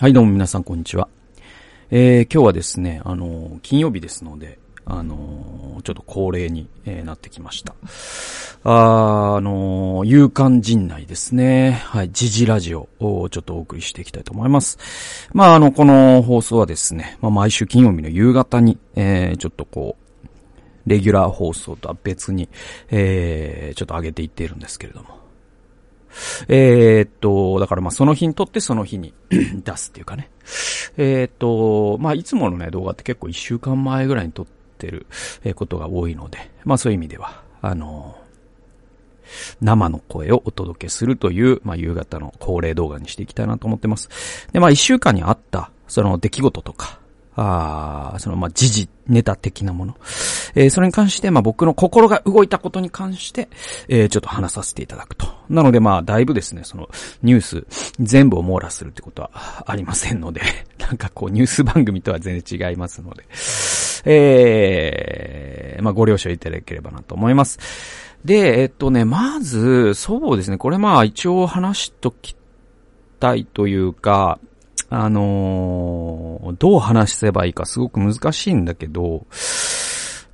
はい、どうも皆さん、こんにちは。えー、今日はですね、あのー、金曜日ですので、あのー、ちょっと恒例に、え、なってきました。ああのー、勇敢陣内ですね。はい、時事ラジオをちょっとお送りしていきたいと思います。まあ、あの、この放送はですね、まあ、毎週金曜日の夕方に、えー、ちょっとこう、レギュラー放送とは別に、えー、ちょっと上げていっているんですけれども。えー、っと、だからまあその日にとってその日に 出すっていうかね。えー、っと、まあいつものね動画って結構一週間前ぐらいに撮ってることが多いので、まあそういう意味では、あの生の声をお届けするという、まあ夕方の恒例動画にしていきたいなと思ってます。で、まあ一週間にあった、その出来事とか、ああその、ま時事ネタ的なもの。えー、それに関して、まあ、僕の心が動いたことに関して、えー、ちょっと話させていただくと。なので、まあ、だいぶですね、その、ニュース、全部を網羅するってことはありませんので、なんかこう、ニュース番組とは全然違いますので、えー、まあ、ご了承いただければなと思います。で、えっとね、まず、そうですね、これまあ、一応話しときたいというか、あのー、どう話せばいいかすごく難しいんだけど、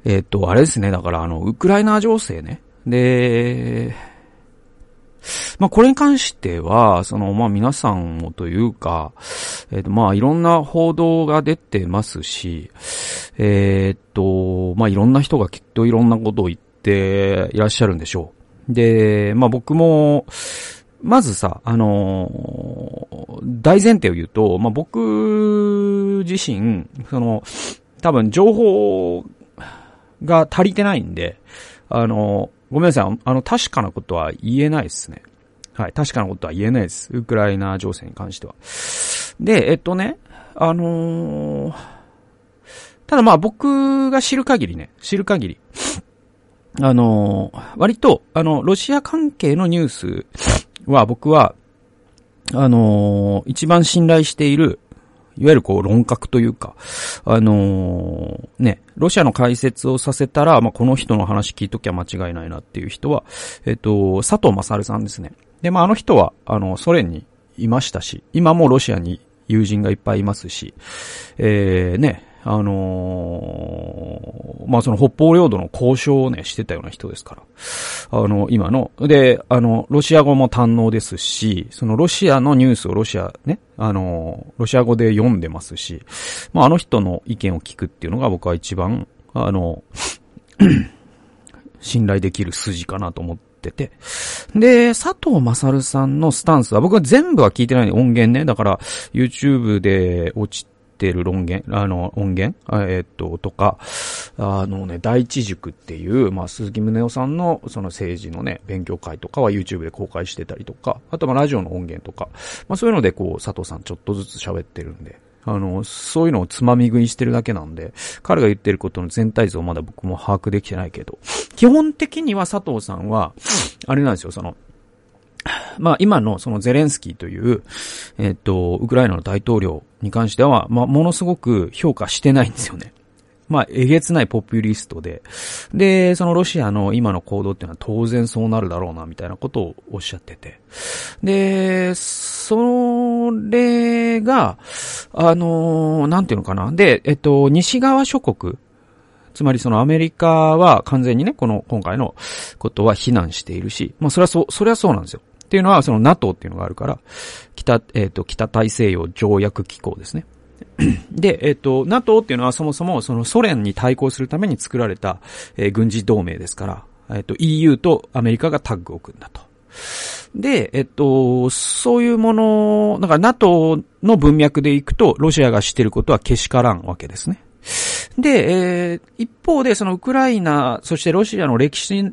えっ、ー、と、あれですね、だからあの、ウクライナ情勢ね。で、まあ、これに関しては、その、まあ、皆さんもというか、えっ、ー、と、まあ、いろんな報道が出てますし、えっ、と、まあ、いろんな人がきっといろんなことを言っていらっしゃるんでしょう。で、まあ、僕も、まずさ、あのー、大前提を言うと、まあ、僕自身、その、多分情報が足りてないんで、あのー、ごめんなさい、あの、確かなことは言えないですね。はい、確かなことは言えないです。ウクライナ情勢に関しては。で、えっとね、あのー、ただまあ僕が知る限りね、知る限り、あのー、割と、あの、ロシア関係のニュースは僕は、あのー、一番信頼している、いわゆるこう論客というか、あのー、ね、ロシアの解説をさせたら、まあ、この人の話聞いときゃ間違いないなっていう人は、えっと、佐藤正さんですね。で、まあ、あの人は、あの、ソ連にいましたし、今もロシアに友人がいっぱいいますし、えー、ね、あのー、まあ、その北方領土の交渉をね、してたような人ですから。あの、今の、で、あの、ロシア語も堪能ですし、そのロシアのニュースをロシアね、あの、ロシア語で読んでますし、まあ、あの人の意見を聞くっていうのが僕は一番、あの、信頼できる筋かなと思ってて。で、佐藤勝さんのスタンスは、僕は全部は聞いてない音源ね。だから、YouTube で落ちてる論言、あの、音源、えっと、とか、あのね、第一塾っていう、まあ、鈴木宗男さんの、その政治のね、勉強会とかは YouTube で公開してたりとか、あとま、ラジオの音源とか、まあ、そういうので、こう、佐藤さんちょっとずつ喋ってるんで、あの、そういうのをつまみ食いしてるだけなんで、彼が言ってることの全体像まだ僕も把握できてないけど、基本的には佐藤さんは、あれなんですよ、その、まあ今のそのゼレンスキーという、えっと、ウクライナの大統領に関しては、まあものすごく評価してないんですよね。まあ、えげつないポピュリストで、で、そのロシアの今の行動っていうのは当然そうなるだろうな、みたいなことをおっしゃってて。で、それが、あのなんていうのかな。で、えっと、西側諸国、つまりそのアメリカは完全にね、この今回のことは非難しているし、まあそれはそう、それはそうなんですよ。っていうのは、その NATO っていうのがあるから、北、えっ、ー、と、北大西洋条約機構ですね。で、えっ、ー、と、NATO っていうのはそもそもそのソ連に対抗するために作られた、えー、軍事同盟ですから、えっ、と、EU とアメリカがタッグを組んだと。で、えっと、そういうもの、だから NATO の文脈でいくと、ロシアがしてることはけしからんわけですね。で、えー、一方でそのウクライナ、そしてロシアの歴史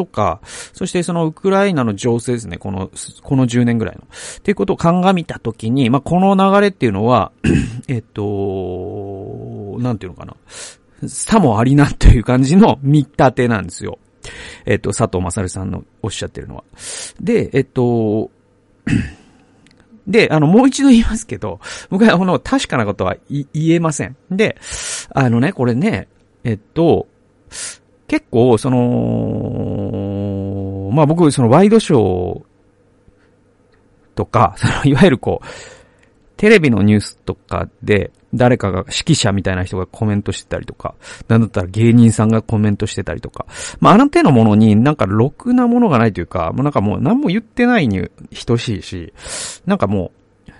とか、そしてそのウクライナの情勢ですね、この、この10年ぐらいの。っていうことを鑑みたときに、まあ、この流れっていうのは、えっと、なんていうのかな。さもありなという感じの見立てなんですよ。えっと、佐藤正さんのおっしゃってるのは。で、えっと、で、あの、もう一度言いますけど、僕はこの確かなことは言えません。で、あのね、これね、えっと、結構、その、まあ僕、そのワイドショーとか、その、いわゆるこう、テレビのニュースとかで、誰かが、指揮者みたいな人がコメントしてたりとか、なんだったら芸人さんがコメントしてたりとか、まあ、あの手のものになんかろくなものがないというか、もうなんかもう何も言ってないに等しいし、なんかもう、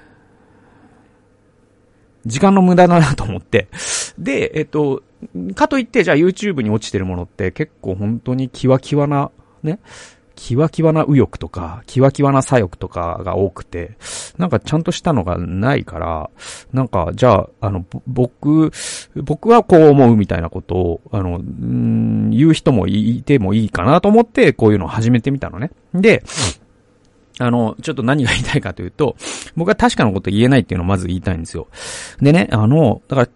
時間の無駄だなと思って。で、えっと、かといって、じゃあ YouTube に落ちてるものって結構本当にキワキワな、ね、キワキワな右翼とか、キワキワな左翼とかが多くて、なんかちゃんとしたのがないから、なんか、じゃあ、あの、僕、僕はこう思うみたいなことを、あの、ん言う人もいてもいいかなと思って、こういうのを始めてみたのね。で、あの、ちょっと何が言いたいかというと、僕は確かなこと言えないっていうのをまず言いたいんですよ。でね、あの、だから、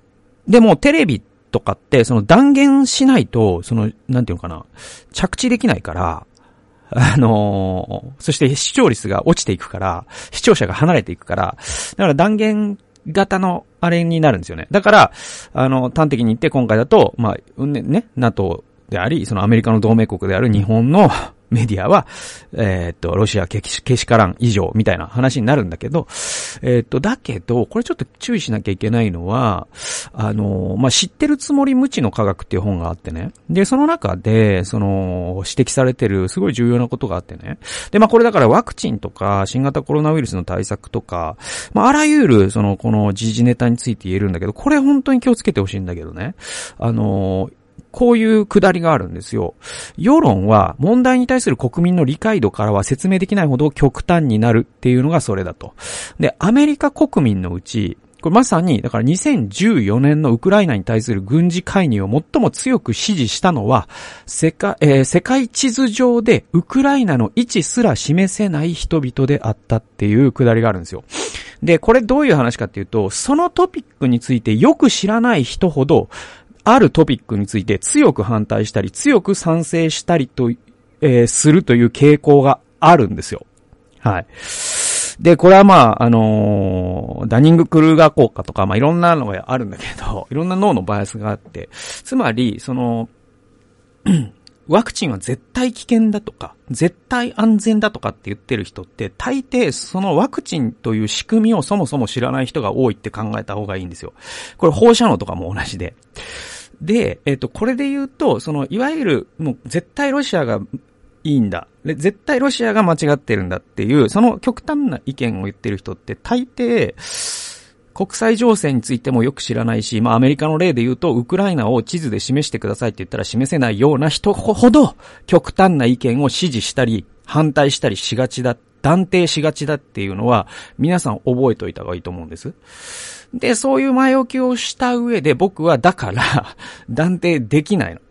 でもテレビとかって、その断言しないと、その、なんていうのかな、着地できないから、あのー、そして視聴率が落ちていくから、視聴者が離れていくから、だから断言型のあれになるんですよね。だから、あの、端的に言って今回だと、まあ、ね、ね、NATO であり、そのアメリカの同盟国である日本のメディアは、えー、っと、ロシアけし、けしからん以上みたいな話になるんだけど、えー、っと、だけど、これちょっと注意しなきゃいけないのは、あの、まあ、知ってるつもり無知の科学っていう本があってね。で、その中で、その、指摘されてるすごい重要なことがあってね。で、まあ、これだからワクチンとか、新型コロナウイルスの対策とか、まあ、あらゆる、その、この時事ネタについて言えるんだけど、これ本当に気をつけてほしいんだけどね。あの、こういうくだりがあるんですよ。世論は問題に対する国民の理解度からは説明できないほど極端になるっていうのがそれだと。で、アメリカ国民のうち、これまさに、だから2014年のウクライナに対する軍事介入を最も強く支持したのは、世界、えー、世界地図上でウクライナの位置すら示せない人々であったっていうくだりがあるんですよ。で、これどういう話かっていうと、そのトピックについてよく知らない人ほど、あるトピックについて強く反対したり、強く賛成したりと、えー、するという傾向があるんですよ。はい。で、これはまあ、あのー、ダニング・クルーガー効果とか、まあいろんなのがあるんだけど、いろんな脳のバイアスがあって、つまり、その、ワクチンは絶対危険だとか、絶対安全だとかって言ってる人って、大抵そのワクチンという仕組みをそもそも知らない人が多いって考えた方がいいんですよ。これ放射能とかも同じで。で、えっ、と、これで言うと、その、いわゆる、もう、絶対ロシアがいいんだ。で絶対ロシアが間違ってるんだっていう、その極端な意見を言ってる人って大抵、国際情勢についてもよく知らないし、まあアメリカの例で言うと、ウクライナを地図で示してくださいって言ったら示せないような人ほど、極端な意見を支持したり、反対したりしがちだ、断定しがちだっていうのは、皆さん覚えておいた方がいいと思うんです。で、そういう前置きをした上で僕はだから 断定できないの。っ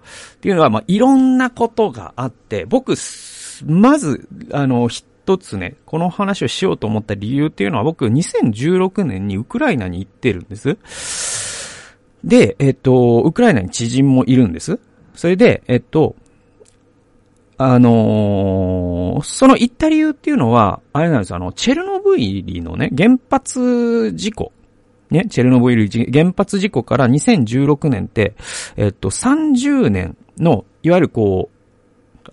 ていうのは、まあ、いろんなことがあって、僕、まず、あの、一つね、この話をしようと思った理由っていうのは僕、2016年にウクライナに行ってるんです。で、えっと、ウクライナに知人もいるんです。それで、えっと、あのー、その行った理由っていうのは、あれなんですよ、あの、チェルノブイリのね、原発事故。ね、チェルノブイリ原発事故から2016年って、えっと、30年の、いわゆるこう、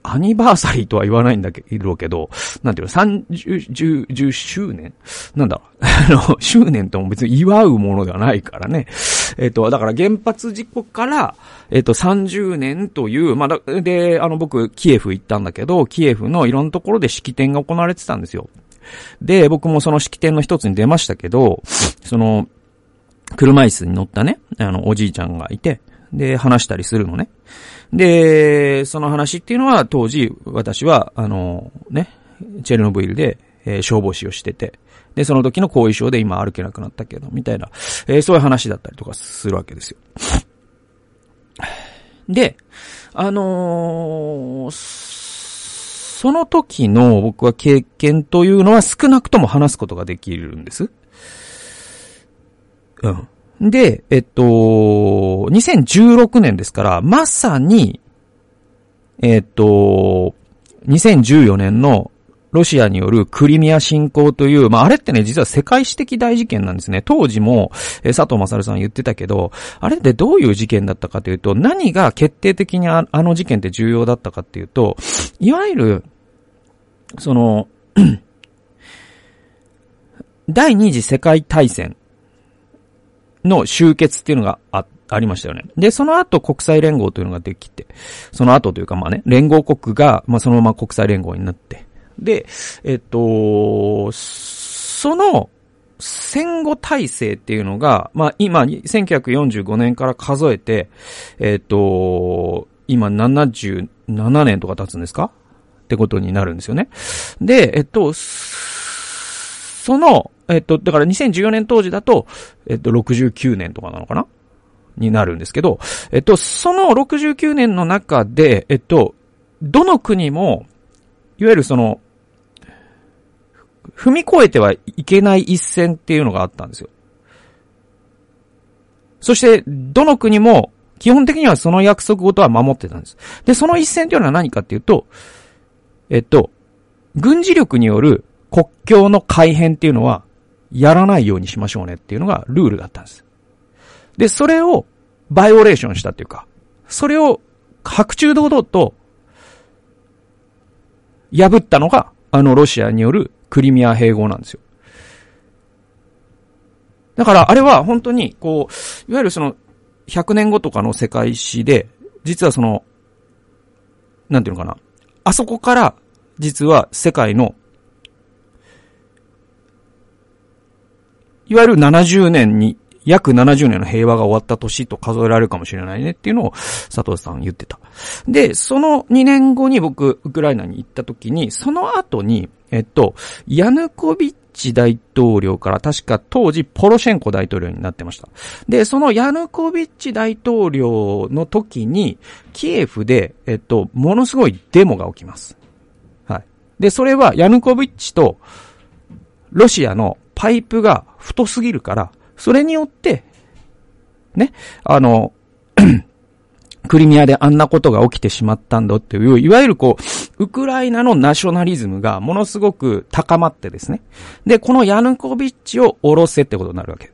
アニバーサリーとは言わないんだけど、けど、なんていうの、30、10、10周年？なんだ？あの、周年とも別に祝うものではないからね。えっと、だから原発事故から、えっと、30年という、まあ、で、あの、僕、キエフ行ったんだけど、キエフのいろんなところで式典が行われてたんですよ。で、僕もその式典の一つに出ましたけど、その、車椅子に乗ったね、あの、おじいちゃんがいて、で、話したりするのね。で、その話っていうのは、当時、私は、あの、ね、チェルノブイリで、えー、消防士をしてて、で、その時の後遺症で今歩けなくなったけど、みたいな、えー、そういう話だったりとかするわけですよ。で、あのー、その時の僕は経験というのは少なくとも話すことができるんです。うん。で、えっと、2016年ですから、まさに、えっと、2014年のロシアによるクリミア侵攻という、まあ、あれってね、実は世界史的大事件なんですね。当時も、え佐藤正さん言ってたけど、あれってどういう事件だったかというと、何が決定的にあの事件って重要だったかっていうと、いわゆる、その、第二次世界大戦の終結っていうのがあ、ありましたよね。で、その後国際連合というのができて、その後というかまあね、連合国が、まあそのまま国際連合になって、で、えっと、その、戦後体制っていうのが、まあ今、1945年から数えて、えっと、今77年とか経つんですか？ってことになるんですよね。で、えっと、その、えっと、だから2014年当時だと、えっと、69年とかなのかな？になるんですけど、えっと、その69年の中で、えっと、どの国も、いわゆるその、踏み越えてはいけない一線っていうのがあったんですよ。そして、どの国も、基本的にはその約束事は守ってたんです。で、その一線っていうのは何かっていうと、えっと、軍事力による国境の改変っていうのは、やらないようにしましょうねっていうのがルールだったんです。で、それをバイオレーションしたっていうか、それを白昼堂々と破ったのが、あのロシアによるクリミア併合なんですよ。だから、あれは本当に、こう、いわゆるその、100年後とかの世界史で、実はその、なんていうのかな。あそこから、実は世界のいわゆる70年に、約70年の平和が終わった年と数えられるかもしれないねっていうのを佐藤さん言ってた。で、その2年後に僕、ウクライナに行った時に、その後に、えっと、ヤヌコビッチ大統領から確か当時ポロシェンコ大統領になってました。で、そのヤヌコビッチ大統領の時に、キエフで、えっと、ものすごいデモが起きます。はい。で、それはヤヌコビッチとロシアのパイプが太すぎるから、それによって、ね、あの、クリミアであんなことが起きてしまったんだっていう、いわゆるこう、ウクライナのナショナリズムがものすごく高まってですね。で、このヤヌコビッチを下ろせってことになるわけ。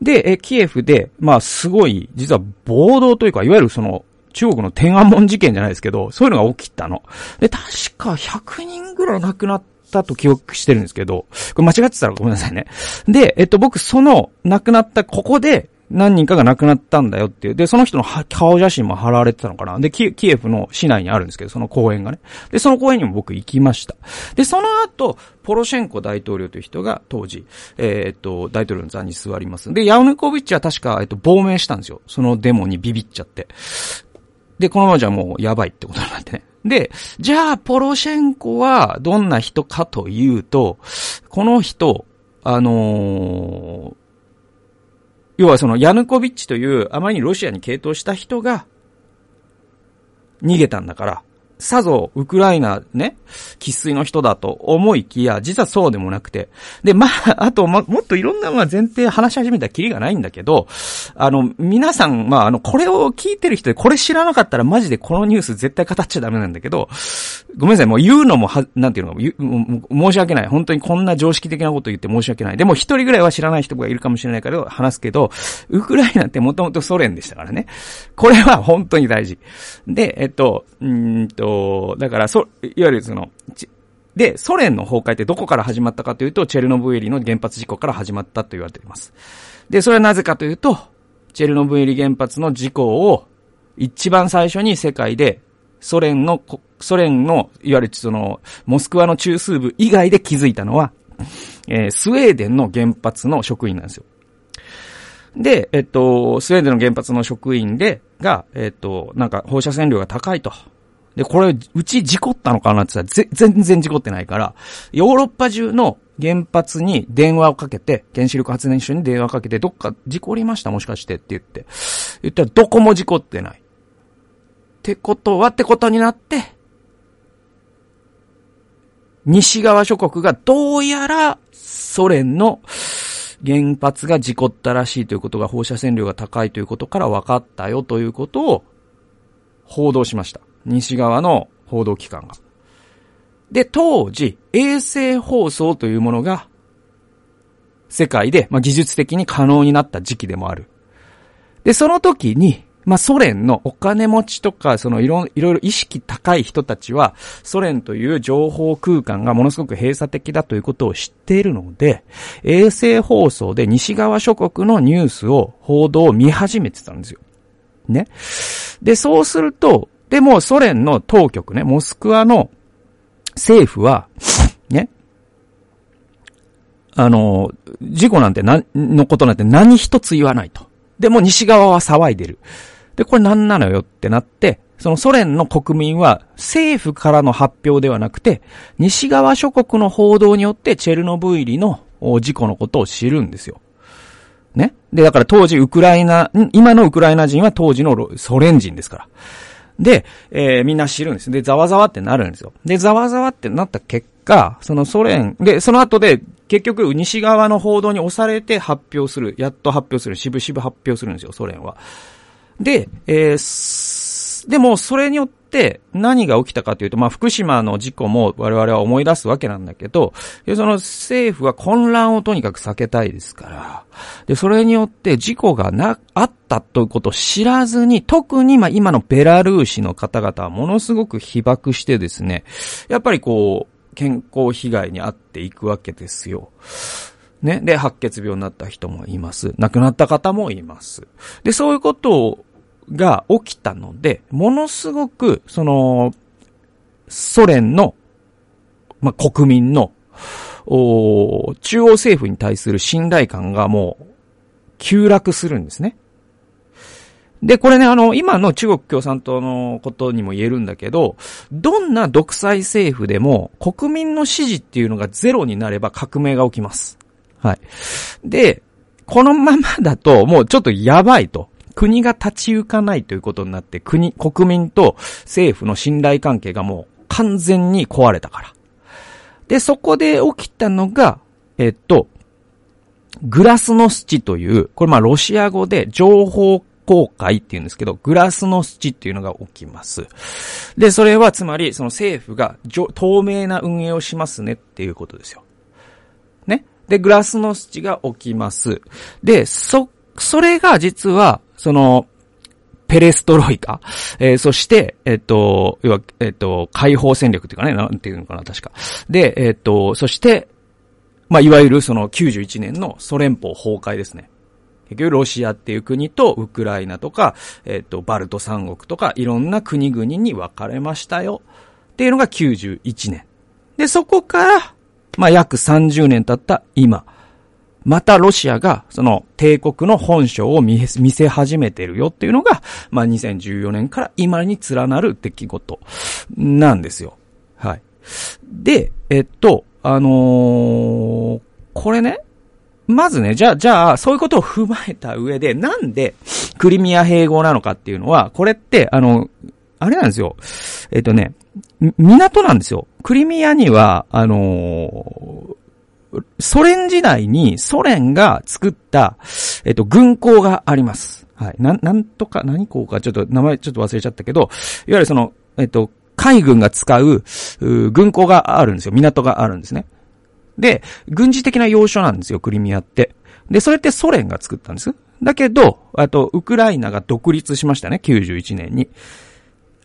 で、え、キエフで、まあ、すごい、実は暴動というか、いわゆるその、中国の天安門事件じゃないですけど、そういうのが起きたの。で、確か100人ぐらい亡くなったったと記憶してるんですけど、これ間違ってたらごめんなさいね。で、えっと、僕、その、亡くなった、ここで、何人かが亡くなったんだよっていう。で、その人の顔写真も貼られてたのかな。で、キエフの市内にあるんですけど、その公園がね。で、その公園にも僕行きました。で、その後、ポロシェンコ大統領という人が当時、えー、っと、大統領の座に座ります。で、ヤウヌコビッチは確か、えっと、亡命したんですよ。そのデモにビビっちゃって。で、このままじゃもうやばいってことになってね。で、じゃあ、ポロシェンコはどんな人かというと、この人、あのー、要はそのヤヌコビッチというあまりにロシアに傾倒した人が逃げたんだから、さぞ、ウクライナね、喫水の人だと思いきや、実はそうでもなくて。で、まあ、あと、ま、もっといろんな、まあ、前提話し始めたらキリがないんだけど、あの、皆さん、まあ、あの、これを聞いてる人で、これ知らなかったらマジでこのニュース絶対語っちゃダメなんだけど、ごめんなさい、もう言うのもは、なんていうの申し訳ない。本当にこんな常識的なこと言って申し訳ない。でも一人ぐらいは知らない人がいるかもしれないから話すけど、ウクライナってもともとソ連でしたからね。これは本当に大事。で、えっと、うんと、と、だから、そ、いわゆるその、で、ソ連の崩壊ってどこから始まったかというと、チェルノブイリの原発事故から始まったと言われています。で、それはなぜかというと、チェルノブイリ原発の事故を一番最初に世界でソ連の、ソ連の、いわゆるその、モスクワの中枢部以外で気づいたのは、えー、スウェーデンの原発の職員なんですよ。で、えっと、スウェーデンの原発の職員で、が、えっと、なんか放射線量が高いと。で、これ、うち事故ったのかなって言ったら、全然事故ってないから、ヨーロッパ中の原発に電話をかけて、原子力発電所に電話かけて、どっか事故りましたもしかしてって言って。言ったら、どこも事故ってない。ってことはってことになって、西側諸国がどうやらソ連の原発が事故ったらしいということが放射線量が高いということから分かったよということを報道しました。西側の報道機関が。で、当時、衛星放送というものが、世界で、まあ、技術的に可能になった時期でもある。で、その時に、まあ、ソ連のお金持ちとか、そのいろいろ意識高い人たちは、ソ連という情報空間がものすごく閉鎖的だということを知っているので、衛星放送で西側諸国のニュースを、報道を見始めてたんですよ。ね。で、そうすると、でもソ連の当局ね、モスクワの政府は、ね、あの、事故なんてな、のことなんて何一つ言わないと。でも西側は騒いでる。で、これ何なのよってなって、そのソ連の国民は政府からの発表ではなくて、西側諸国の報道によってチェルノブイリの事故のことを知るんですよ。ね。で、だから当時ウクライナ、今のウクライナ人は当時のソ連人ですから。で、えー、みんな知るんです。で、ざわざわってなるんですよ。で、ざわざわってなった結果、そのソ連、で、その後で、結局、西側の報道に押されて発表する、やっと発表する、渋々発表するんですよ、ソ連は。で、えー、でも、それによって何が起きたかというと、まあ、福島の事故も我々は思い出すわけなんだけど、その政府は混乱をとにかく避けたいですから、で、それによって事故がな、あったということを知らずに、特にま今のベラルーシの方々はものすごく被爆してですね、やっぱりこう、健康被害に遭っていくわけですよ。ね。で、白血病になった人もいます。亡くなった方もいます。で、そういうことをが起きたので、ものすごく、その、ソ連の、まあ、国民の、お中央政府に対する信頼感がもう、急落するんですね。で、これね、あの、今の中国共産党のことにも言えるんだけど、どんな独裁政府でも国民の支持っていうのがゼロになれば革命が起きます。はい。で、このままだともうちょっとやばいと。国が立ち行かないということになって、国、国民と政府の信頼関係がもう完全に壊れたから。で、そこで起きたのが、えっと、グラスノスチという、これまあロシア語で情報公開って言うんですけど、グラスのスチっていうのが起きます。で、それはつまり、その政府が透明な運営をしますねっていうことですよ。ね。で、グラスのスチが起きます。で、そ、それが実は、その、ペレストロイカ。えー、そして、えっ、と、要は、えっ、と、解放戦略っていうかね、なんていうのかな、確か。で、えっ、と、そして、まあ、いわゆるその91年のソ連邦崩壊ですね。結局ロシアっていう国とウクライナとか、えっ、と、バルト三国とかいろんな国々に分かれましたよ。っていうのが91年。で、そこから、まあ、約30年経った今。またロシアが、その帝国の本性を見せ始めてるよっていうのが、まあ、2014年から今に連なる出来事なんですよ。はい。で、えっと、あのー、これね、まずね、じゃあ、じゃあ、そういうことを踏まえた上で、なんでクリミア併合なのかっていうのは、これって、あの、あれなんですよ。えっ、とね、港なんですよ。クリミアには、あのー、ソ連時代にソ連が作った、えっ、と、軍港があります。はい。なん、なんとか、何港か、ちょっと名前ちょっと忘れちゃったけど、いわゆるその、えっ、と、海軍が使う、う軍港があるんですよ。港があるんですね。で、軍事的な要所なんですよ、クリミアって。で、それってソ連が作ったんです。だけど、あと、ウクライナが独立しましたね、91年に。いわ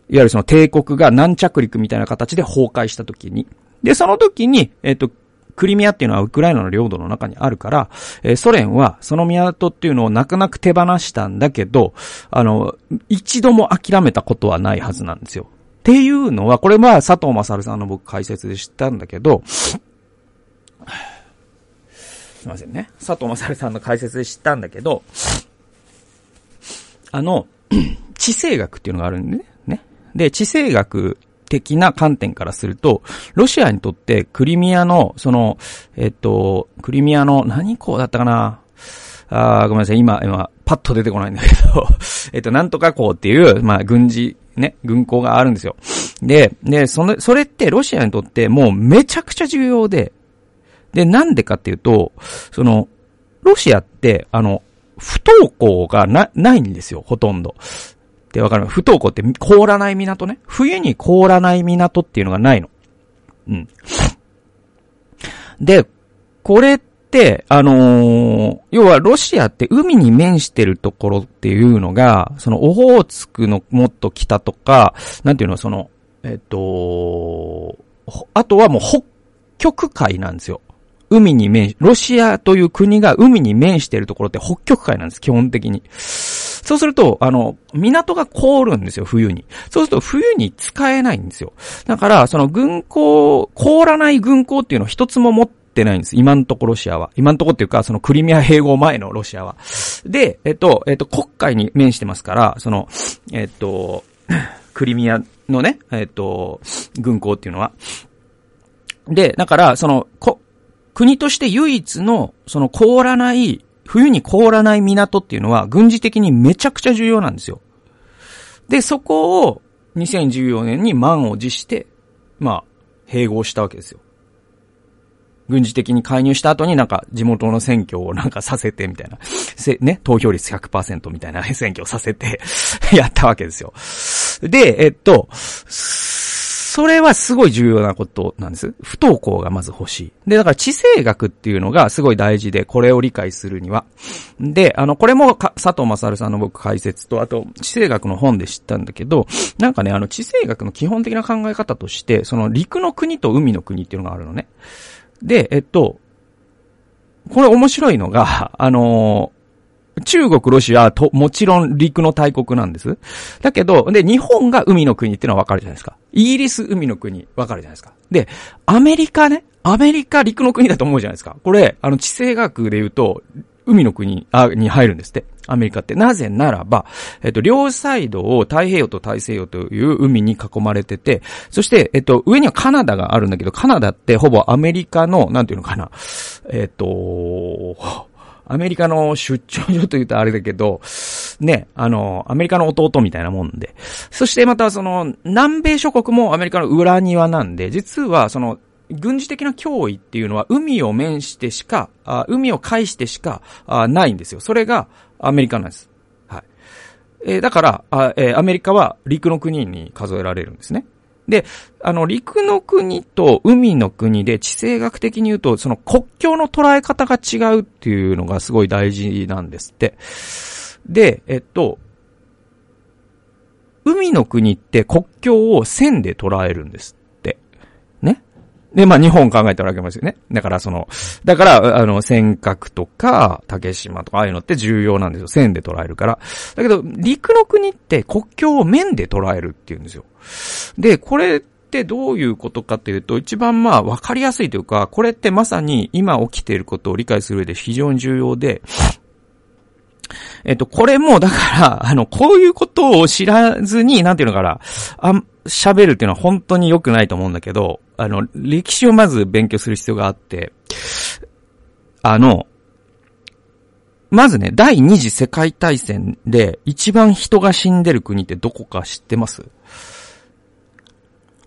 ゆるその帝国が軟着陸みたいな形で崩壊した時に。で、その時に、えっ、と、クリミアっていうのはウクライナの領土の中にあるから、えー、ソ連はその港っていうのを泣く泣く手放したんだけど、あの、一度も諦めたことはないはずなんですよ。っていうのは、これは佐藤正さんの僕解説で知ったんだけど、すいませんね。佐藤正さんの解説で知ったんだけど、あの、地政学っていうのがあるんでね。ね。で、地政学的な観点からすると、ロシアにとってクリミアの、その、えっと、クリミアの何港だったかな？あごめんなさい、今、今、パッと出てこないんだけど えっと、なんとか港っていう、まあ、軍事、ね、軍港があるんですよ。で、で、その、それってロシアにとってもうめちゃくちゃ重要で、で、なんでかっていうと、その、ロシアって、あの、不登校がな、ないんですよ、ほとんど。で、わかる不登校って凍らない港ね。冬に凍らない港っていうのがないの。うん。で、これって、あのー、要はロシアって海に面してるところっていうのが、そのオホーツクのもっと北とか、なんていうの、その、えっと、あとはもう北極海なんですよ。海に面、ロシアという国が海に面してるところって北極海なんです、基本的に。そうすると、あの、港が凍るんですよ、冬に。そうすると、冬に使えないんですよ。だから、その軍港、凍らない軍港っていうのを一つも持ってないんです。今んとこロシアは。今んとこっていうか、そのクリミア併合前のロシアは。で、えっと、えっと、国海に面してますから、その、えっと、クリミアのね、えっと、軍港っていうのは。で、だから、その、こ、国として唯一の、その凍らない、冬に凍らない港っていうのは、軍事的にめちゃくちゃ重要なんですよ。で、そこを、2014年に満を持して、まあ、併合したわけですよ。軍事的に介入した後になんか地元の選挙をなんかさせてみたいな。せ、ね、投票率100%みたいな 選挙をさせて やったわけですよ。で、えっと、それはすごい重要なことなんです。不登校がまず欲しい。で、だから地政学っていうのがすごい大事で、これを理解するには。で、あの、これも佐藤正さんの僕解説と、あと、地政学の本で知ったんだけど、なんかね、あの、地政学の基本的な考え方として、その陸の国と海の国っていうのがあるのね。で、えっと、これ面白いのが、あの中国、ロシアと、もちろん陸の大国なんです。だけど、で、日本が海の国っていうのはわかるじゃないですか。イギリス海の国わかるじゃないですか。で、アメリカね、アメリカ陸の国だと思うじゃないですか。これ、あの、地政学で言うと、海の国あに入るんですって。アメリカって。なぜならば、えっと、両サイドを太平洋と大西洋という海に囲まれてて、そして、えっと、上にはカナダがあるんだけど、カナダってほぼアメリカの、なんていうのかな、えっと、アメリカの出張所と言うとあれだけど、ね、あの、アメリカの弟みたいなもんで。そしてまたその、南米諸国もアメリカの裏庭なんで、実はその、軍事的な脅威っていうのは海を面してしか、あ海を介してしかあないんですよ。それがアメリカなんです。はい。えー、だからあ、えー、アメリカは陸の国に数えられるんですね。で、あの、陸の国と海の国で地政学的に言うと、その国境の捉え方が違うっていうのがすごい大事なんですって。で、えっと、海の国って国境を線で捉えるんです。で、まあ日本考えたわけですよね。だからその、だから、あの、尖閣とか、竹島とか、ああいうのって重要なんですよ。線で捉えるから。だけど、陸の国って国境を面で捉えるっていうんですよ。で、これってどういうことかというと、一番まあわかりやすいというか、これってまさに今起きていることを理解する上で非常に重要で、えっと、これも、だから、あの、こういうことを知らずに、なんていうのかな、あ、喋るっていうのは本当に良くないと思うんだけど、あの、歴史をまず勉強する必要があって、あの、まずね、第二次世界大戦で一番人が死んでる国ってどこか知ってます？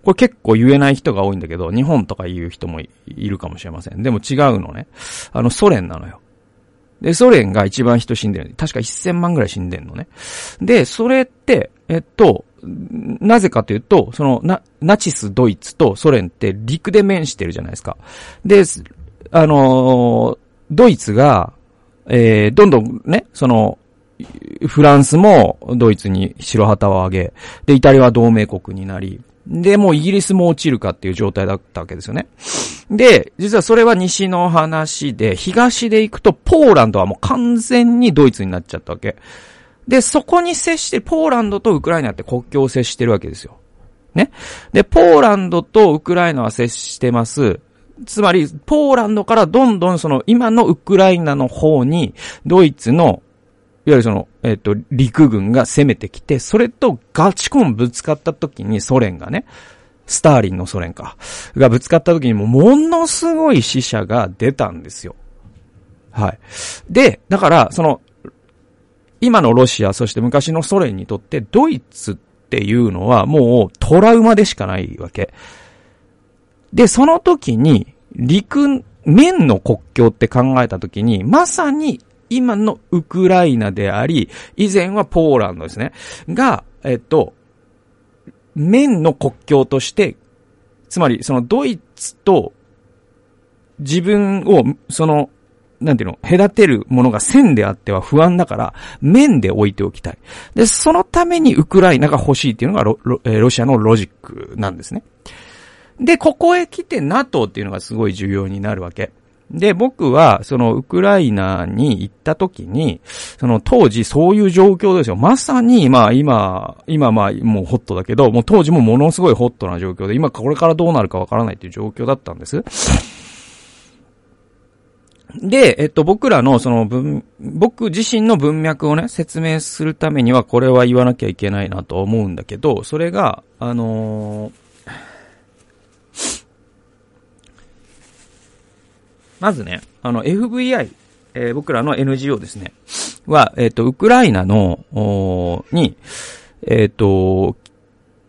これ結構言えない人が多いんだけど、日本とか言う人もいるかもしれません。でも違うのね。あの、ソ連なのよ。で、ソ連が一番人死んでる。確か1000万ぐらい死んでんのね。で、それって、えっと、なぜかというと、その、な、ナチスドイツとソ連って陸で面してるじゃないですか。で、あの、ドイツが、えー、どんどんね、その、フランスもドイツに白旗を上げ、で、イタリアは同盟国になり、で、もうイギリスも落ちるかっていう状態だったわけですよね。で、実はそれは西の話で、東で行くとポーランドはもう完全にドイツになっちゃったわけ。で、そこに接して、ポーランドとウクライナって国境を接してるわけですよ。ね？で、ポーランドとウクライナは接してます。つまり、ポーランドからどんどんその、今のウクライナの方に、ドイツのいわゆるその、えっ、ー、と、陸軍が攻めてきて、それとガチコンぶつかった時にソ連がね、スターリンのソ連か、がぶつかった時にもものすごい死者が出たんですよ。はい。で、だから、その、今のロシア、そして昔のソ連にとって、ドイツっていうのはもうトラウマでしかないわけ。で、その時に、陸、面の国境って考えた時に、まさに今のウクライナであり、以前はポーランドですね。が、えっと、面の国境として、つまりそのドイツと自分を、その、なんていうの、隔てるものが線であっては不安だから、面で置いておきたい。で、そのためにウクライナが欲しいっていうのがロロロシアのロジックなんですね。で、ここへ来て NATO っていうのがすごい重要になるわけ。で、僕は、その、ウクライナに行った時に、その、当時そういう状況ですよ。まさに、まあ、今、今、まあ、もうホットだけど、もう当時もものすごいホットな状況で、今、これからどうなるかわからないっていう状況だったんです。で、えっと、僕らのその文、僕自身の文脈をね、説明するためにはこれは言わなきゃいけないなと思うんだけど、それが、あのー、まずね、あの、FVI、えー、僕らの NGO ですね、は、えっ、と、ウクライナの、おに、えっ、と、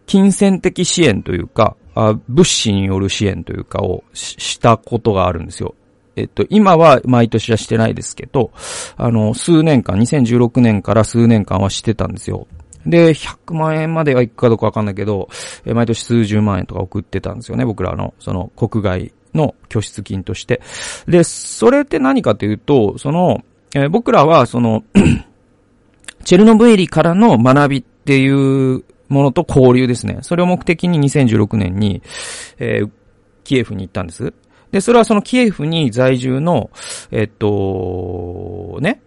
金銭的支援というか、あ物資による支援というかをしたことがあるんですよ。えっと、今は毎年はしてないですけど、あの、数年間、2016年から数年間はしてたんですよ。で、100万円までは行くかどうかわかんないけど、毎年数十万円とか送ってたんですよね、僕らの、その、国外の拠出金として。で、それって何かというと、その、えー、僕らは、その チェルノブイリからの学びっていうものと交流ですね。それを目的に2016年に、えー、キエフに行ったんです。で、それはそのキエフに在住の、えっと、ね、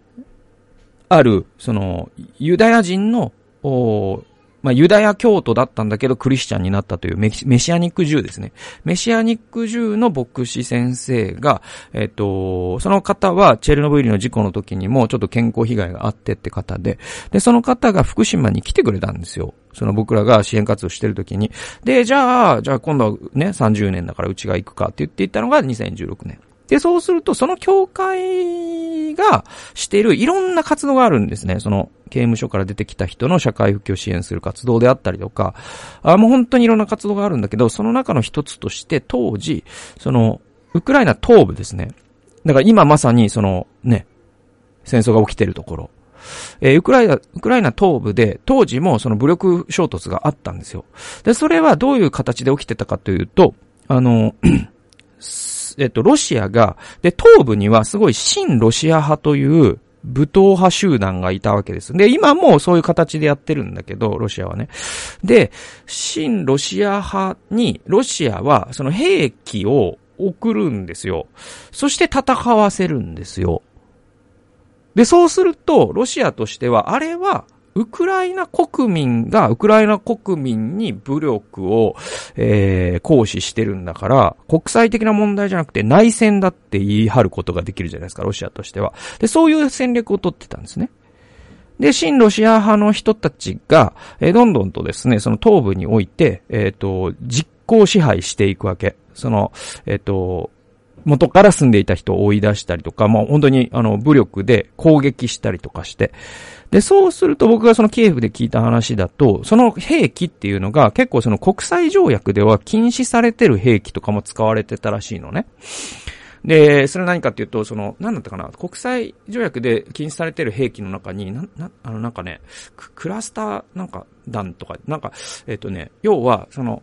ある、その、ユダヤ人の、おまあ、ユダヤ教徒だったんだけどクリスチャンになったというメシアニック銃ですね。メシアニック銃の牧師先生が、えっ、と、その方はチェルノブイリの事故の時にもちょっと健康被害があってって方で、で、その方が福島に来てくれたんですよ。その僕らが支援活動してる時に。で、じゃあ、じゃあ今度はね、30年だからうちが行くかって言っていったのが2016年。で、そうすると、その教会がしているいろんな活動があるんですね。その、刑務所から出てきた人の社会復帰を支援する活動であったりとか、あもう本当にいろんな活動があるんだけど、その中の一つとして当時、その、ウクライナ東部ですね。だから今まさにその、ね、戦争が起きてるところ。えー、ウクライナ、ウクライナ東部で、当時もその武力衝突があったんですよ。で、それはどういう形で起きてたかというと、あの、えっと、ロシアが、で、東部にはすごい新ロシア派という武闘派集団がいたわけです。で、今もそういう形でやってるんだけど、ロシアはね。で、新ロシア派に、ロシアはその兵器を送るんですよ。そして戦わせるんですよ。で、そうすると、ロシアとしては、あれは、ウクライナ国民が、ウクライナ国民に武力を、えー、行使してるんだから、国際的な問題じゃなくて内戦だって言い張ることができるじゃないですか、ロシアとしては。で、そういう戦略を取ってたんですね。で、新ロシア派の人たちが、えー、どんどんとですね、その東部において、えっ、ー、と、実行支配していくわけ。その、えっ、ー、と、元から住んでいた人を追い出したりとか、もう本当にあの武力で攻撃したりとかして、で、そうすると僕がそのキエフで聞いた話だと、その兵器っていうのが結構その国際条約では禁止されてる兵器とかも使われてたらしいのね。で、それ何かっていうと、その、何だったかな、国際条約で禁止されてる兵器の中に、な、な、あの、なんかね、クラスター、なんか、弾とか、なんか、えっ、とね、要は、その、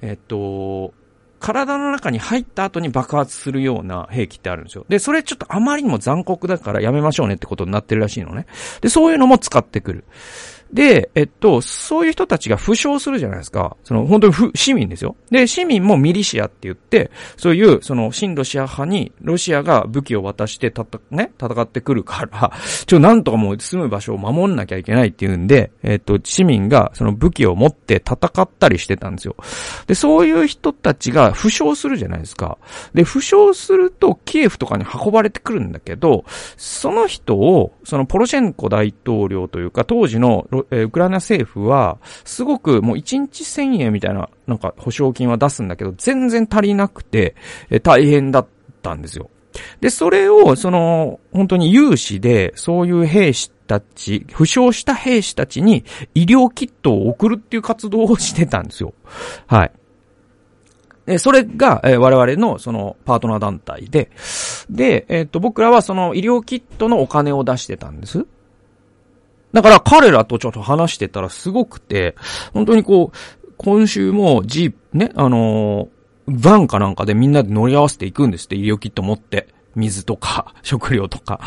えっ、と、体の中に入った後に爆発するような兵器ってあるんですよ。で、それちょっとあまりにも残酷だからやめましょうねってことになってるらしいのね。で、そういうのも使ってくる。で、えっと、そういう人たちが負傷するじゃないですか。その、本当に不、市民ですよ。で、市民もミリシアって言って、そういう、その、新ロシア派に、ロシアが武器を渡してたた、ね、戦ってくるから、ちょ、なんとかもう住む場所を守んなきゃいけないっていうんで、えっと、市民が、その武器を持って戦ったりしてたんですよ。で、そういう人たちが負傷するじゃないですか。で、負傷すると、キエフとかに運ばれてくるんだけど、その人を、その、ポロシェンコ大統領というか、当時のえ、ウクライナ政府は、すごくもう1日1000円みたいな、なんか保証金は出すんだけど、全然足りなくて、え、大変だったんですよ。で、それを、その、本当に有志で、そういう兵士たち、負傷した兵士たちに医療キットを送るっていう活動をしてたんですよ。はい。えそれが、え我々のそのパートナー団体で、で、えっ、と、僕らはその医療キットのお金を出してたんです。だから彼らとちょっと話してたらすごくて、本当にこう、今週もジープ、ね、あのー、バンかなんかでみんなで乗り合わせていくんですって、医療キット持って。水とか、食料とか。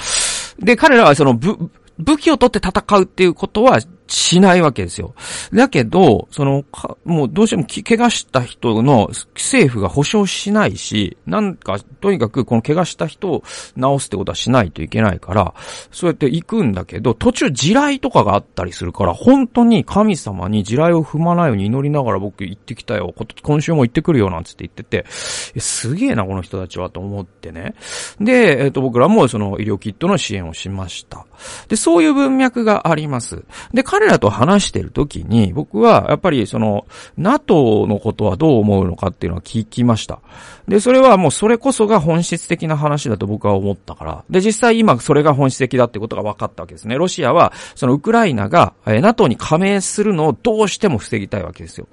で、彼らはその武、武器を取って戦うっていうことはしないわけですよ。だけど、その、かもうどうしても怪我した人の政府が保証しないし、なんか、とにかくこの怪我した人を治すってことはしないといけないから、そうやって行くんだけど、途中地雷とかがあったりするから、本当に神様に地雷を踏まないように祈りながら僕行ってきたよ。今週も行ってくるよなんつって言ってて、すげえな、この人たちはと思ってね。で、えっ、ー、と、僕らもその医療キットの支援をしました。で、そういう文脈があります。で、彼らと話してるときに、僕はやっぱりその、NATO のことはどう思うのかっていうのは聞きました。で、それはもうそれこそが本質的な話だと僕は思ったから。で、実際今それが本質的だってことが分かったわけですね。ロシアは、そのウクライナが、えー、NATO に加盟するのをどうしても防ぎたいわけですよ。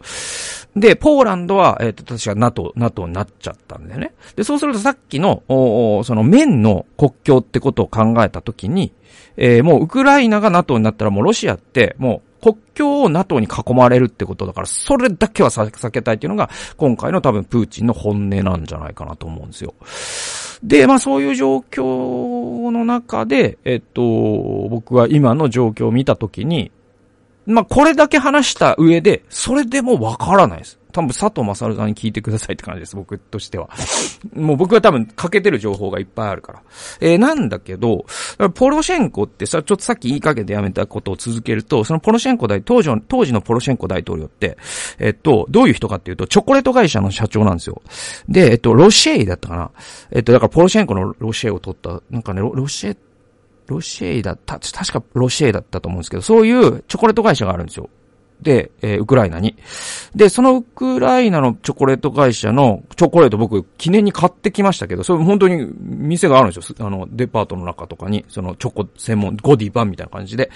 で、ポーランドは、えっ、ー、と、確か NATO、NATO になっちゃったんだよね。で、そうするとさっきの、おその面の国境ってことを考えたときに、えー、もうウクライナが NATO になったらもうロシアってもう国境を NATO に囲まれるってことだから、それだけは避けたいっていうのが、今回の多分プーチンの本音なんじゃないかなと思うんですよ。で、まあそういう状況の中で、えっと、僕は今の状況を見たときに、まあこれだけ話した上で、それでもわからないです。多分佐藤正さんに聞いてくださいって感じです、僕としては。もう僕は多分欠けてる情報がいっぱいあるから。えー、なんだけど、ポロシェンコってさ、ちょっとさっき言いかけてやめたことを続けると、そのポロシェンコ大、当時の、当時のポロシェンコ大統領って、えっと、どういう人かっていうと、チョコレート会社の社長なんですよ。で、えっと、ロシェイだったかな。えっと、だからポロシェンコのロシェイを取った、なんかね、ロシェ、ロシェイだった、確かロシェイだったと思うんですけど、そういうチョコレート会社があるんですよ。で、えー、ウクライナに。で、そのウクライナのチョコレート会社のチョコレート僕記念に買ってきましたけど、それ本当に店があるんですよ。あの、デパートの中とかに、そのチョコ専門、ゴディバンみたいな感じで。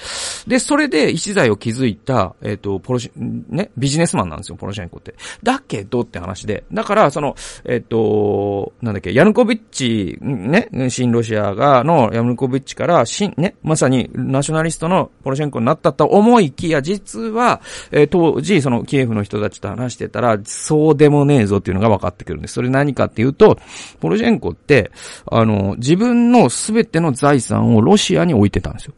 で、それで一材を築いた、えっ、ー、と、ポロシ、ね、ビジネスマンなんですよ、ポロシェンコって。だけどって話で。だから、その、えっ、ー、と、なんだっけ、ヤヌコビッチ、ね、新ロシアが、のヤヌコビッチから、新、ね、まさにナショナリストのポロシェンコになったと思いきや、実は、え、当時、そのキエフの人たちと話してたら、そうでもねえぞっていうのが分かってくるんです。それ何かっていうと、ポロシェンコって、あの、自分のすべての財産をロシアに置いてたんですよ。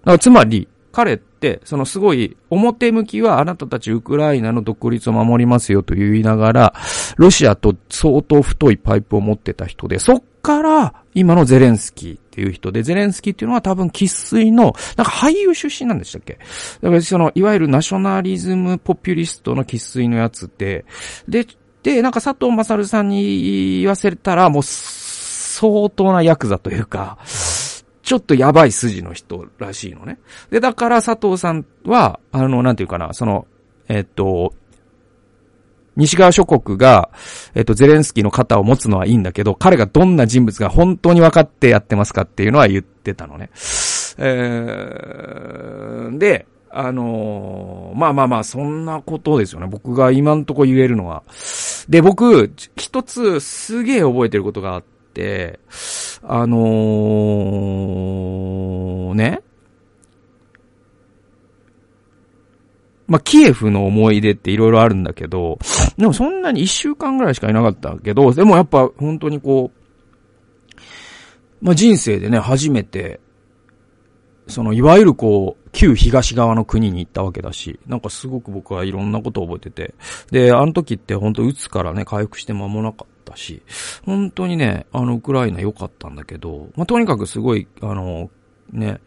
だからつまり、彼って、そのすごい、表向きはあなたたちウクライナの独立を守りますよと言いながら、ロシアと相当太いパイプを持ってた人で、そっから今のゼレンスキーっていう人で、ゼレンスキーっていうのは多分喫水の、なんか俳優出身なんでしたっけ？だからその、いわゆるナショナリズムポピュリストの喫水のやつで、で、で、なんか佐藤正さんに言わせたら、もう、相当なヤクザというか、ちょっとやばい筋の人らしいのね。で、だから佐藤さんは、あの、なんていうかな、その、えっと、西側諸国が、えっと、ゼレンスキーの肩を持つのはいいんだけど、彼がどんな人物が本当に分かってやってますかっていうのは言ってたのね。えー、で、あのー、まあまあまあ、そんなことですよね。僕が今んとこ言えるのは。で、僕、一つすげえ覚えてることがあって、あのー、ね。まあ、キエフの思い出っていろいろあるんだけど、でもそんなに一週間ぐらいしかいなかったけど、でもやっぱ本当にこう、まあ、人生でね、初めて、その、いわゆるこう、旧東側の国に行ったわけだし、なんかすごく僕はいろんなことを覚えてて、で、あの時って本当撃つからね、回復して間もなかったし、本当にね、あの、ウクライナ良かったんだけど、まあ、とにかくすごい、あの、ね、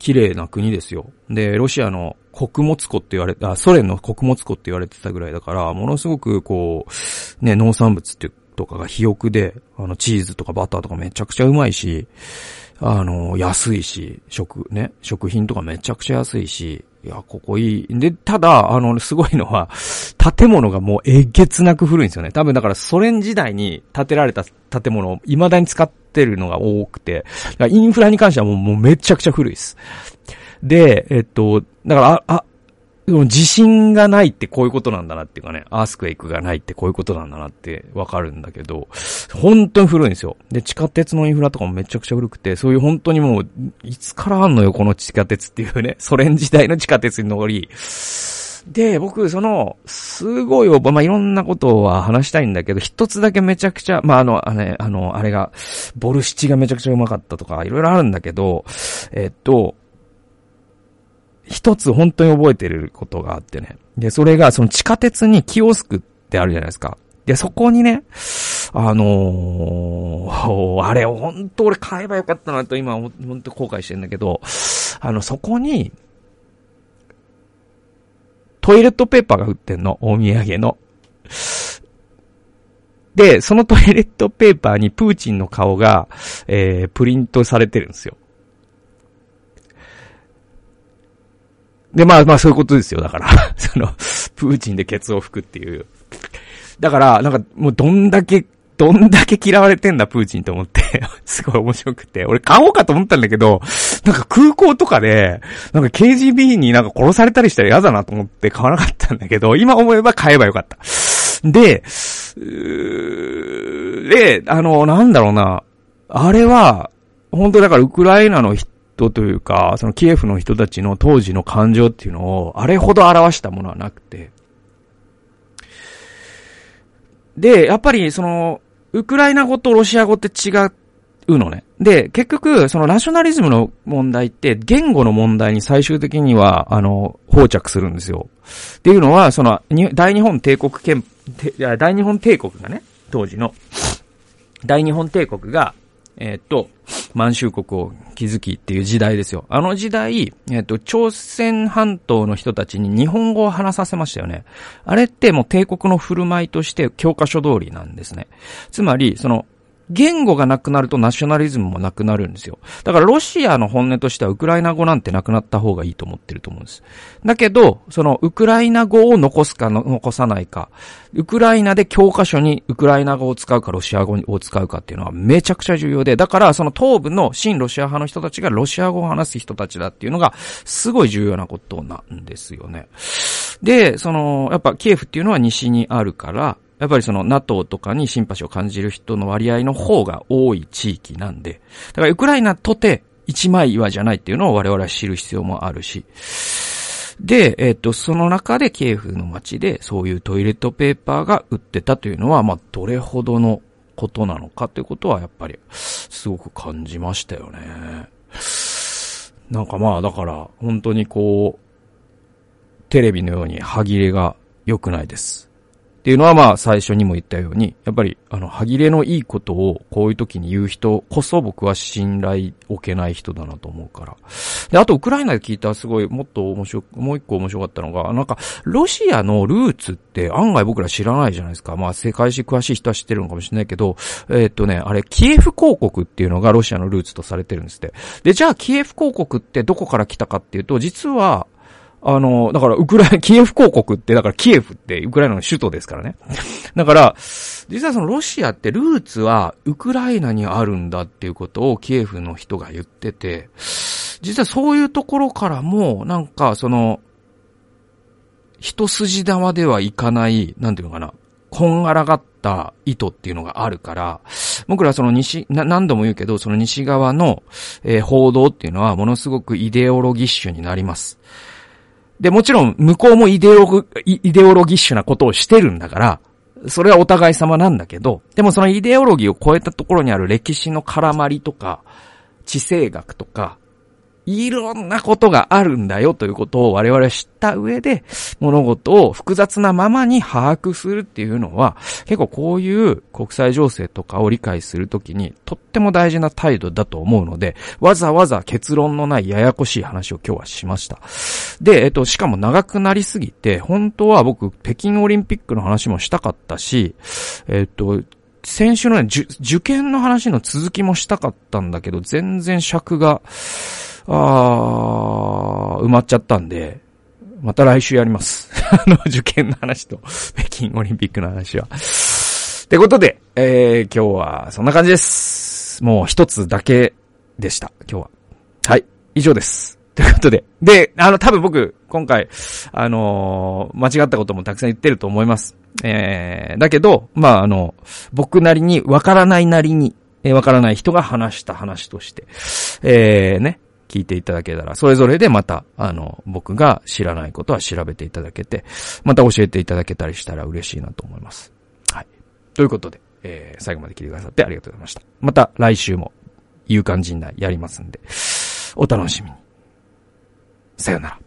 綺麗な国ですよ。で、ロシアの穀物庫って言われあ、ソ連の穀物庫って言われてたぐらいだから、ものすごくこう、ね、農産物ってとかが肥沃で、あの、チーズとかバターとかめちゃくちゃうまいし、あの、安いし、食、ね、食品とかめちゃくちゃ安いし、いや、ここいい。で、ただ、あの、すごいのは、建物がもうえげつなく古いんですよね。多分だからソ連時代に建てられた建物を未だに使ってるのが多くて、インフラに関してはもうもうめちゃくちゃ古いです。で、えっと、だから、あ、あ、地震がないってこういうことなんだなっていうかね、アースクエイクがないってこういうことなんだなってわかるんだけど、本当に古いんですよ。で、地下鉄のインフラとかもめちゃくちゃ古くて、そういう本当にもう、いつからあんのよ、この地下鉄っていうね、ソ連時代の地下鉄に乗り、で、僕、その、すごい、おまあ、いろんなことは話したいんだけど、一つだけめちゃくちゃ、まあ、あの、あれ、あの、あれが、ボルシチがめちゃくちゃうまかったとか、いろいろあるんだけど、えっと、一つ本当に覚えてることがあってね。で、それが、その地下鉄にキオスクってあるじゃないですか。で、そこにね、あのー、あれ、本当俺買えばよかったなと今、本当後悔してんだけど、あの、そこに、トイレットペーパーが売ってんの、お土産の。で、そのトイレットペーパーにプーチンの顔が、えー、プリントされてるんですよ。で、まあまあそういうことですよ。だから その、プーチンでケツを吹くっていう。だから、なんかもうどんだけ、どんだけ嫌われてんだ、プーチンと思って すごい面白くて。俺買おうかと思ったんだけど、なんか空港とかで、なんか KGB になんか殺されたりしたら嫌だなと思って買わなかったんだけど、今思えば買えばよかった。で、で、あの、なんだろうな。あれは、本当だからウクライナの人人というか、そのキエフの人たちの当時の感情っていうのを、あれほど表したものはなくて。で、やっぱりその、ウクライナ語とロシア語って違うのね。で、結局、そのナショナリズムの問題って、言語の問題に最終的には、あの、放着するんですよ。っていうのは、その、大日本帝国憲、大日本帝国がね、当時の、大日本帝国が、えー、っと、満州国を築きっていう時代ですよ。あの時代、え、っと、朝鮮半島の人たちに日本語を話させましたよね。あれってもう帝国の振る舞いとして教科書通りなんですね。つまり、その、言語がなくなるとナショナリズムもなくなるんですよ。だからロシアの本音としてはウクライナ語なんてなくなった方がいいと思ってると思うんです。だけど、そのウクライナ語を残すか残さないか、ウクライナで教科書にウクライナ語を使うかロシア語を使うかっていうのはめちゃくちゃ重要で、だからその東部の新ロシア派の人たちがロシア語を話す人たちだっていうのがすごい重要なことなんですよね。で、その、やっぱキエフっていうのは西にあるから、やっぱりその NATO とかにシンパシーを感じる人の割合の方が多い地域なんで、だからウクライナとて一枚岩じゃないっていうのを我々は知る必要もあるし、で、えっ、と、その中でキエフの街でそういうトイレットペーパーが売ってたというのは、まあ、どれほどのことなのかということはやっぱりすごく感じましたよね。なんかまあ、だから、本当にこう、テレビのように歯切れが良くないです。っていうのはまあ最初にも言ったように、やっぱりあの歯切れのいいことをこういう時に言う人こそ僕は信頼置けない人だなと思うから。で、あとウクライナで聞いたすごいもっと面白く、もう一個面白かったのが、なんかロシアのルーツって案外僕ら知らないじゃないですか。まあ世界史詳しい人は知ってるのかもしれないけど、えー、っとね、あれキエフ公国っていうのがロシアのルーツとされてるんですって。で、じゃあキエフ公国ってどこから来たかっていうと、実はあの、だからウクライナ、キエフ公国って、だからキエフってウクライナの首都ですからね。だから、実はそのロシアってルーツはウクライナにあるんだっていうことをキエフの人が言ってて、実はそういうところからも、なんかその、一筋縄ではいかない、なんていうのかな、こんがらがった意図っていうのがあるから、僕らその西、何度も言うけど、その西側の、えー、報道っていうのはものすごくイデオロギッシュになります。で、もちろん、向こうもイデオイデオロギッシュなことをしてるんだから、それはお互い様なんだけど、でもそのイデオロギーを超えたところにある歴史の絡まりとか、地政学とか、いろんなことがあるんだよということを我々知った上で、物事を複雑なままに把握するっていうのは、結構こういう国際情勢とかを理解するときに、とっても大事な態度だと思うので、わざわざ結論のないややこしい話を今日はしました。で、えっと、しかも長くなりすぎて、本当は僕、北京オリンピックの話もしたかったし、えっと、先週のね、受験の話の続きもしたかったんだけど、全然尺が、あ埋まっちゃったんで、また来週やります。あの、受験の話と、北京オリンピックの話は。ってことで、えー、今日はそんな感じです。もう一つだけでした、今日は。はい、以上です。ということで。で、あの、多分僕、今回、あのー、間違ったこともたくさん言ってると思います。えー、だけど、まあ、あの、僕なりに、わからないなりに、えー、わからない人が話した話として、えー、ね、聞いていただけたら、それぞれでまた、あの、僕が知らないことは調べていただけて、また教えていただけたりしたら嬉しいなと思います。はい。ということで、えー、最後まで聞いてくださってありがとうございました。また来週も、勇敢陣内やりますんで、お楽しみに。さよなら。